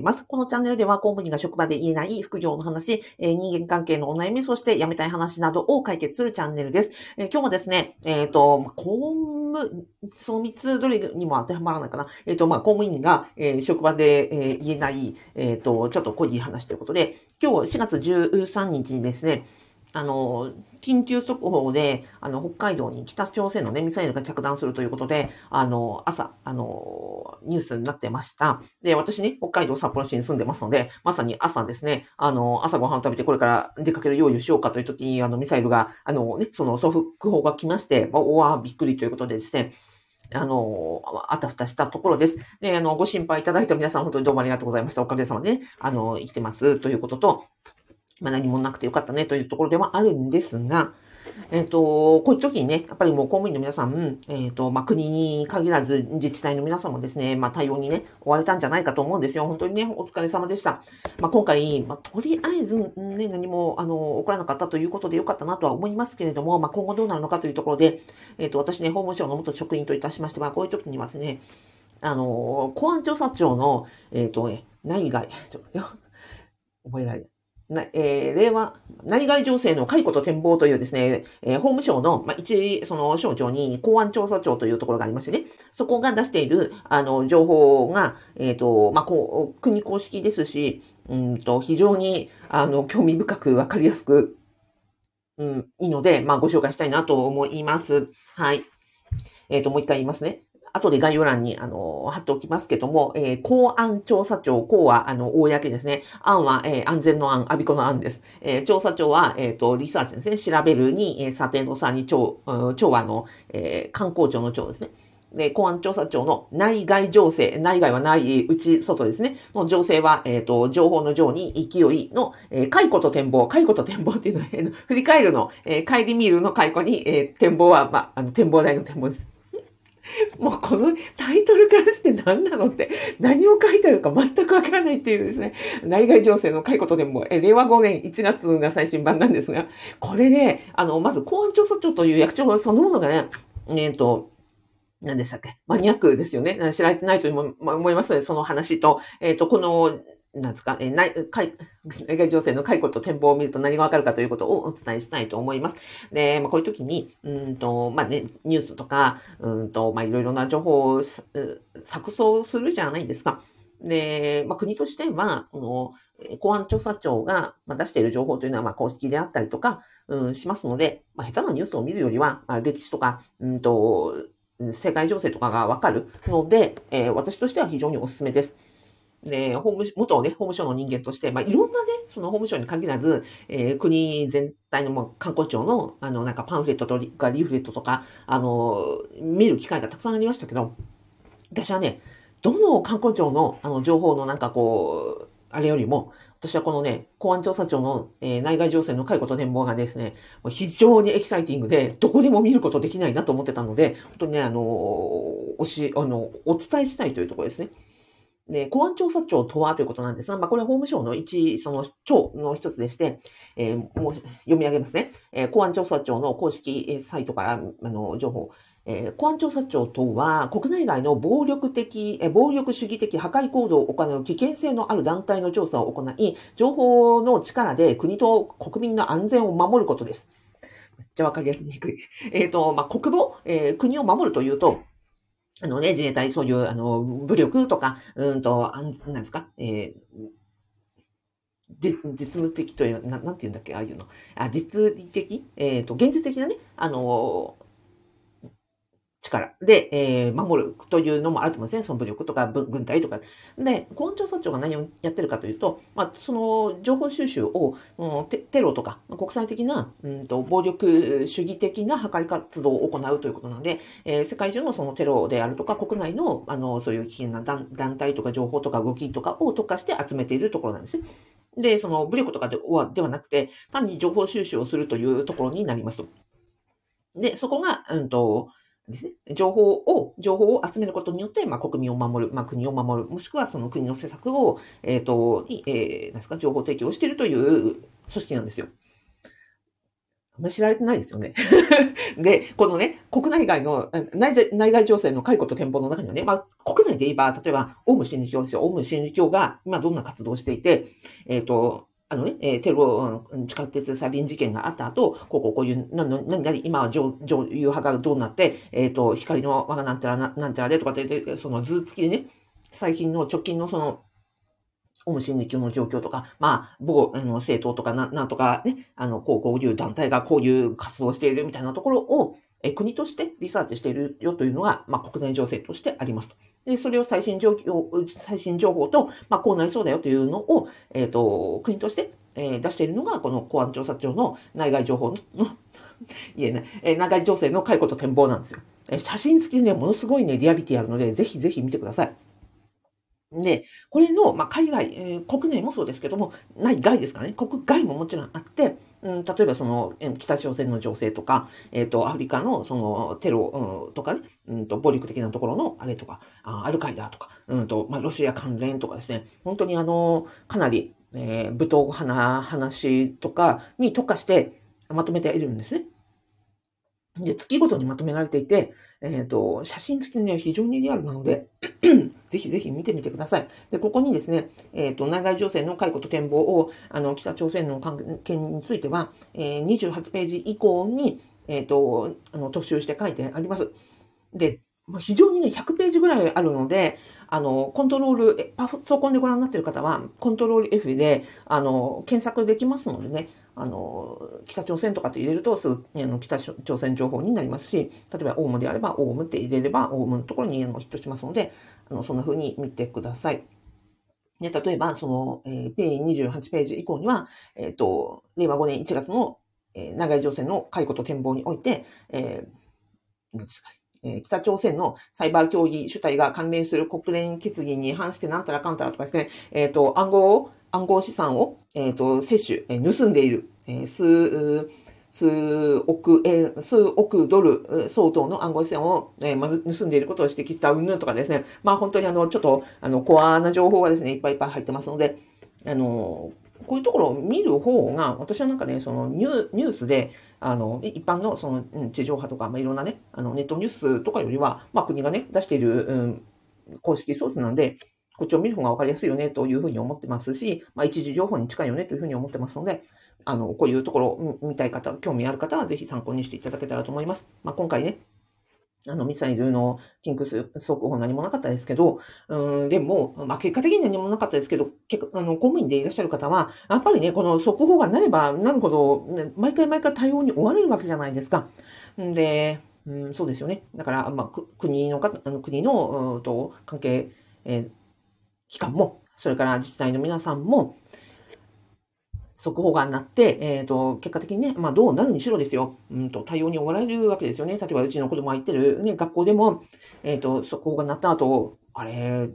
ます。このチャンネルでは公務員が職場で言えない副業の話、え、人間関係のお悩み、そして辞めたい話などを解決するチャンネルです。え、今日もですね、えっ、ー、と、公務、その3つどれにも当てはまらないかな。えっ、と、まあ、公務員が、え、職場で、え、言えない、えっ、と、ちょっと濃い話ということで、今日4月13日にですね、あの、緊急速報で、あの、北海道に北朝鮮のね、ミサイルが着弾するということで、あの、朝、あの、ニュースになってました。で、私ね、北海道札幌市に住んでますので、まさに朝ですね、あの、朝ご飯を食べてこれから出かける用意をしようかという時に、あの、ミサイルが、あのね、その、速報が来まして、おわびっくりということでですね、あの、あたふたしたところです。で、あの、ご心配いただいた皆さん本当にどうもありがとうございました。おかげさまで、ね、あの、生きてますということと、まあ、何もなくてよかったねというところではあるんですが、えっ、ー、と、こういう時にね、やっぱりもう公務員の皆さん、えっ、ー、と、まあ、国に限らず自治体の皆さんもですね、まあ、対応にね、追われたんじゃないかと思うんですよ。本当にね、お疲れ様でした。まあ、今回、まあ、とりあえずね、何も、あの、起こらなかったということでよかったなとは思いますけれども、まあ、今後どうなるのかというところで、えっ、と、私ね、法務省の元職員といたしましては、こういう時にはですね、あの、公安調査庁の、えっ、と、内外、ちょっと、覚えられない。なえー、令和、内外情勢の解雇と展望というですね、えー、法務省の、まあ、一、その省庁に公安調査庁というところがありましてね、そこが出している、あの、情報が、えっ、ー、と、まあ、こう、国公式ですし、うんと、非常に、あの、興味深くわかりやすく、うん、いいので、まあ、ご紹介したいなと思います。はい。えっ、と、もう一回言いますね。後で概要欄に、あの、貼っておきますけども、えー、公安調査庁、公は、あの、公ですね。安は、えー、安全の安、アビコの安です。えー、調査庁は、えっ、ー、と、リサーチですね。調べるに、えー、査定の差に庁、庁は、あの、えー、観光庁の庁ですね。で、公安調査庁の内外情勢、内外は内、内、外ですね。の情勢は、えっ、ー、と、情報の情に勢いの、えー、解雇と展望、解雇と展望っていうのは、えー、振り返るの、えー、帰り見るの解雇に、えー、展望は、まあ、あの、展望台の展望です。もうこのタイトルからして何なのって、何を書いてあるか全くわからないっていうですね、内外情勢の書いことでも、え、令和5年1月が最新版なんですが、これで、あの、まず公安調査庁という役所そのものがね、えっ、ー、と、何でしたっけマニアックですよね。知られてないと思いますので、その話と、えっ、ー、と、この、なんですか、えー、内、海、外情勢の解雇と展望を見ると何がわかるかということをお伝えしたいと思います。で、まあ、こういう時に、うんと、まあね、ニュースとか、うんと、まあ、いろいろな情報を錯綜するじゃないですか。で、まあ、国としては、この、公安調査庁が出している情報というのは、まあ、公式であったりとか、うん、しますので、まあ、下手なニュースを見るよりは、まあ、歴史とか、うんと、世界情勢とかがわかるので、えー、私としては非常にお勧めです。ね、法務、元ね、法務省の人間として、まあ、いろんなね、その法務省に限らず、えー、国全体の、まあ、観光庁の、あの、なんかパンフレットとかリーフレットとか、あの、見る機会がたくさんありましたけど、私はね、どの観光庁の、あの、情報のなんかこう、あれよりも、私はこのね、公安調査庁の、えー、内外情勢の解雇と展望がですね、非常にエキサイティングで、どこでも見ることできないなと思ってたので、本当にね、あの、おし、あの、お伝えしたいというところですね。で、公安調査庁とはということなんですが、まあ、これは法務省の一、その庁の一つでして、えー、もう読み上げますね。えー、公安調査庁の公式サイトから、あの、情報。えー、公安調査庁とは、国内外の暴力的、え暴力主義的破壊行動を行う危険性のある団体の調査を行い、情報の力で国と国民の安全を守ることです。めっちゃわかりにくい。えっ、ー、と、まあ、国防、えー、国を守るというと、あのね、自衛隊、そういう、あの、武力とか、うんと、あんなんですか、えー、実務的という、ななんて言うんだっけ、ああいうの。あ実利的？えっ、ー、と、現実的なね、あの力で、えー、守るというのもあると思うんですね。その武力とか軍隊とか。で、公安調査庁が何をやってるかというと、まあ、その情報収集を、うん、テテロとか、国際的な、うんと、暴力主義的な破壊活動を行うということなので、えー、世界中のそのテロであるとか、国内の、あの、そういう危険な団体とか情報とか動きとかを特化して集めているところなんです。で、その武力とかではではなくて、単に情報収集をするというところになりますと。で、そこが、うんと、ですね。情報を、情報を集めることによって、まあ、国民を守る、まあ、国を守る、もしくはその国の施策を、えっ、ー、と、に、えー、なんですか、情報提供しているという組織なんですよ。あんまり知られてないですよね。で、このね、国内外の内内外情勢の解雇と展望の中にはね、まあ、国内で言えば、例えば、オウム真理教ですよ。オウム真理教が今どんな活動をしていて、えっ、ー、と、あのね、えー、テロ、地下鉄サリン事件があった後、こうこうこういう、な、な、なに、今は上、上、流派がどうなって、えっ、ー、と、光の輪がなんちゃらな、なんちゃらでとかって、その図付きでね、最近の直近のその、オム真理教の状況とか、まあ、某、あの、政党とかな、なんとかね、あの、こう、こういう団体がこういう活動しているみたいなところを、え国としてリサーチしているよというのが、まあ、国内情勢としてありますと。で、それを最新状況、最新情報と、まあ、こうなりそうだよというのを、えっ、ー、と、国として、えー、出しているのが、この公安調査庁の内外情報の、言えない、えー、内外情勢の解雇と展望なんですよ。えー、写真付きでね、ものすごいね、リアリティあるので、ぜひぜひ見てください。で、これの、まあ、海外、えー、国内もそうですけども、内外ですかね。国外ももちろんあって、うん、例えばその、北朝鮮の情勢とか、えっ、ー、と、アフリカのそのテロ、うん、とかね、うんと、暴力的なところのあれとか、あアルカイダとか、うんと、まあ、ロシア関連とかですね、本当にあの、かなり、えー、武闘派な話とかに特化してまとめているんですね。で、月ごとにまとめられていて、えっ、ー、と、写真付きには非常にリアルなので ぜひぜひ見てみてください。で、ここにですね、えっ、ー、と、内外情勢の解雇と展望を、あの、北朝鮮の関係については、えー、28ページ以降に、えっ、と、あの、特集して書いてあります。で、非常にね、100ページぐらいあるので、あの、コントロール、パソコンでご覧になっている方は、コントロール F で、あの、検索できますのでね、あの、北朝鮮とかって入れるとすぐ、あの、北朝鮮情報になりますし、例えばオウムであれば、オウムって入れれば、オウムのところにあのヒットしますので、あの、そんな風に見てください。で、例えば、その、えー、ペイン28ページ以降には、えっ、ー、と、令和5年1月の、えー、長い情勢の解雇と展望において、えー、何ですか、え、北朝鮮のサイバー協議主体が関連する国連決議に反してなんたらかんたらとかですね、えっ、ー、と、暗号を、暗号資産を、えっ、ー、と、摂取、えー、盗んでいる、え、数、数億円、数億ドル相当の暗号資産を、えー、盗んでいることを指摘したうんぬんとかですね。まあ本当にあの、ちょっと、あの、コアな情報がですね、いっぱいいっぱい入ってますので、あの、こういうところを見る方が、私はなんかね、そのニュースで、あの、一般のその、地上波とか、まあ、いろんなね、あの、ネットニュースとかよりは、まあ、国がね、出している、うん、公式ソースなんで、こっちを見る方が分かりやすいよねというふうに思ってますし、まあ、一時情報に近いよねというふうに思ってますので、あの、こういうところを見たい方、興味ある方はぜひ参考にしていただけたらと思います。まあ、今回ね、あの、ミサイルのキングス速報何もなかったですけど、うん、でも、まあ、結果的に何もなかったですけど、結構、あの、公務員でいらっしゃる方は、やっぱりね、この速報がなればなるほど、毎回毎回対応に追われるわけじゃないですか。んで、うん、そうですよね。だから、まあ、国のか、あの国の、と、関係、えー機関も、それから自治体の皆さんも、速報が鳴って、えっ、ー、と、結果的にね、まあどうなるにしろですよ、うんと、対応に追われるわけですよね。例えばうちの子供が行ってるね、学校でも、えっ、ー、と、速報が鳴った後、あれ、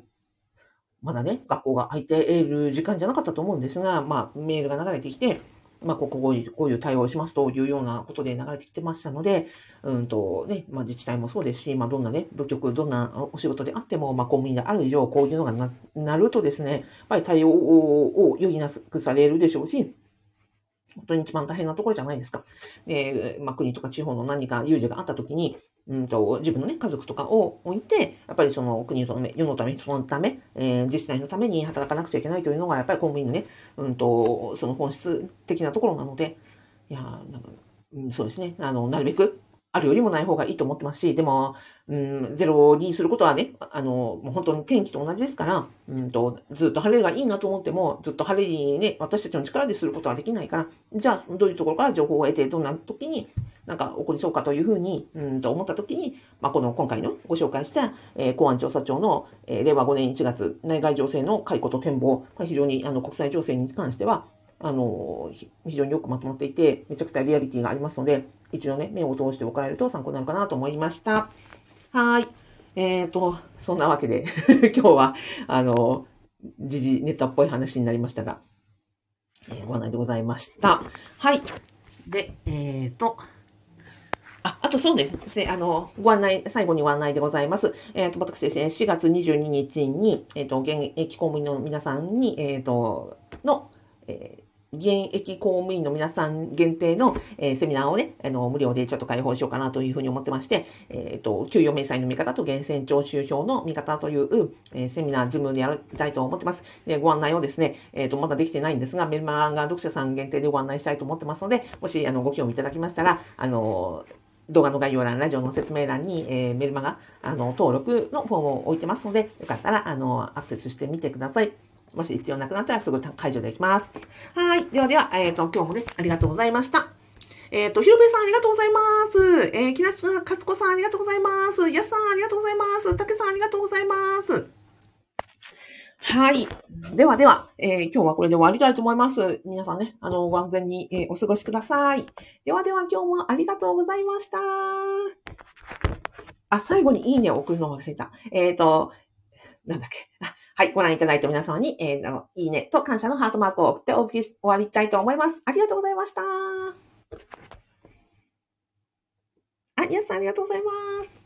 まだね、学校が空いている時間じゃなかったと思うんですが、まあメールが流れてきて、まあ、ここ、こういう対応をしますというようなことで流れてきてましたので、うんとね、まあ、自治体もそうですし、まあ、どんなね、部局、どんなお仕事であっても、まあ、公務員である以上、こういうのがななるとですね、やっぱり対応を余儀なくされるでしょうし、本当に一番大変なところじゃないですか。で、まあ、国とか地方の何か有事があったときに、うんと、自分のね、家族とかを置いて、やっぱりその国のため、世のため、人のため、えー、自治体のために働かなくちゃいけないというのが、やっぱり公務員のね、うんと、その本質的なところなので、いやなんか、うん、そうですね、あの、なるべく、あるよりもない方がいいと思ってますし、でも、うん、ゼロにすることはね、あの、もう本当に天気と同じですから、うんと、ずっと晴れがいいなと思っても、ずっと晴れにね、私たちの力ですることはできないから、じゃあ、どういうところから情報を得て、どんな時になんか起こりそうかというふうに、うんと思った時に、まあ、この今回のご紹介した、えー、公安調査庁の、えー、令和5年1月内外情勢の解雇と展望、まあ非常にあの国際情勢に関しては、あの、非常によくまとまっていて、めちゃくちゃリアリティがありますので、一度ね、目を通しておかれると参考になるかなと思いました。はい。えっ、ー、と、そんなわけで 今日は、あの、時事ネタっぽい話になりましたが、えー、ご案内でございました。はい。で、えっ、ー、と、あ、あとそうですね。あの、ご案内、最後にご案内でございます。えっ、ー、と、私ですね、4月22日に、えっ、ー、と、現役公務員の皆さんに、えっ、ー、と、の、えー現役公務員の皆さん限定の、えー、セミナーをね、あの、無料でちょっと開放しようかなというふうに思ってまして、えっ、ー、と、給与明細の見方と源泉徴収票の見方という、えー、セミナー、 Zoom でやりたいと思ってます。で、ご案内をですね、えっ、と、まだできてないんですが、メルマガ読者さん限定でご案内したいと思ってますので、もし、あの、ご興味いただきましたら、あの、動画の概要欄、ラジオの説明欄に、えー、メルマガ、あの、登録のフォームを置いてますので、よかったら、あの、アクセスしてみてください。もし必要なくなったらすぐ解除できます。はい。ではでは、えっ、ー、と、今日もね、ありがとうございました。えっ、ー、と、ひろべさんありがとうございます。えー、きなつかつこさんありがとうございます。やすさんありがとうございます。たけさんありがとうございます。はい。ではでは、えー、今日はこれで終わりたいと思います。皆さんね、あの、ご安全に、えー、お過ごしください。ではでは、今日もありがとうございました。あ、最後にいいねを送るのを忘れた。えっ、ー、と、なんだっけ。はい、ご覧いただいた皆様に、えー、いいねと感謝のハートマークを送ってお送り終わりたいと思います。ありがとうございました。あ、皆さんありがとうございます。